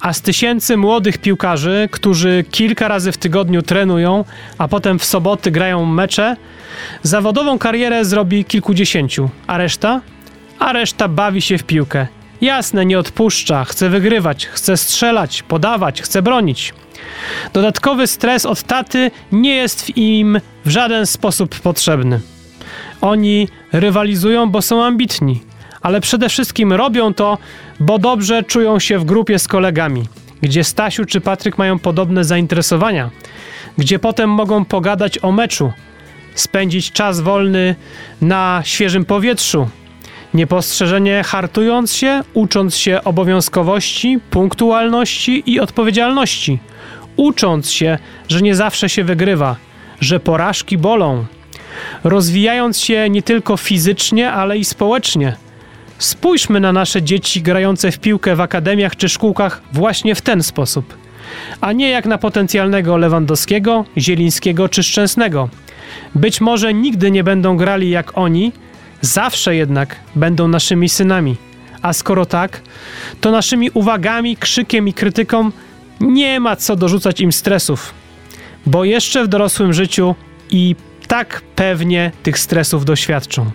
A z tysięcy młodych piłkarzy, którzy kilka razy w tygodniu trenują, a potem w soboty grają mecze, zawodową karierę zrobi kilkudziesięciu, a reszta? A reszta bawi się w piłkę. Jasne, nie odpuszcza, chce wygrywać, chce strzelać, podawać, chce bronić. Dodatkowy stres od taty nie jest im w żaden sposób potrzebny. Oni rywalizują, bo są ambitni, ale przede wszystkim robią to, bo dobrze czują się w grupie z kolegami, gdzie Stasiu czy Patryk mają podobne zainteresowania, gdzie potem mogą pogadać o meczu, spędzić czas wolny na świeżym powietrzu, Niepostrzeżenie hartując się, ucząc się obowiązkowości, punktualności i odpowiedzialności, ucząc się, że nie zawsze się wygrywa, że porażki bolą, rozwijając się nie tylko fizycznie, ale i społecznie. Spójrzmy na nasze dzieci grające w piłkę w akademiach czy szkółkach właśnie w ten sposób, a nie jak na potencjalnego Lewandowskiego, Zielińskiego czy Szczęsnego. Być może nigdy nie będą grali jak oni, Zawsze jednak będą naszymi synami. A skoro tak, to naszymi uwagami, krzykiem i krytyką nie ma co dorzucać im stresów, bo jeszcze w dorosłym życiu i tak pewnie tych stresów doświadczą.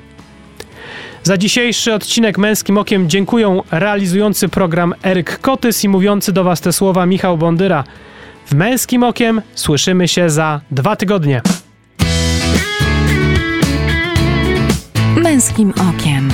Za dzisiejszy odcinek Męskim Okiem dziękuję realizujący program Eryk Kotys i mówiący do Was te słowa Michał Bondyra. W Męskim Okiem słyszymy się za dwa tygodnie. Męskim Okiem.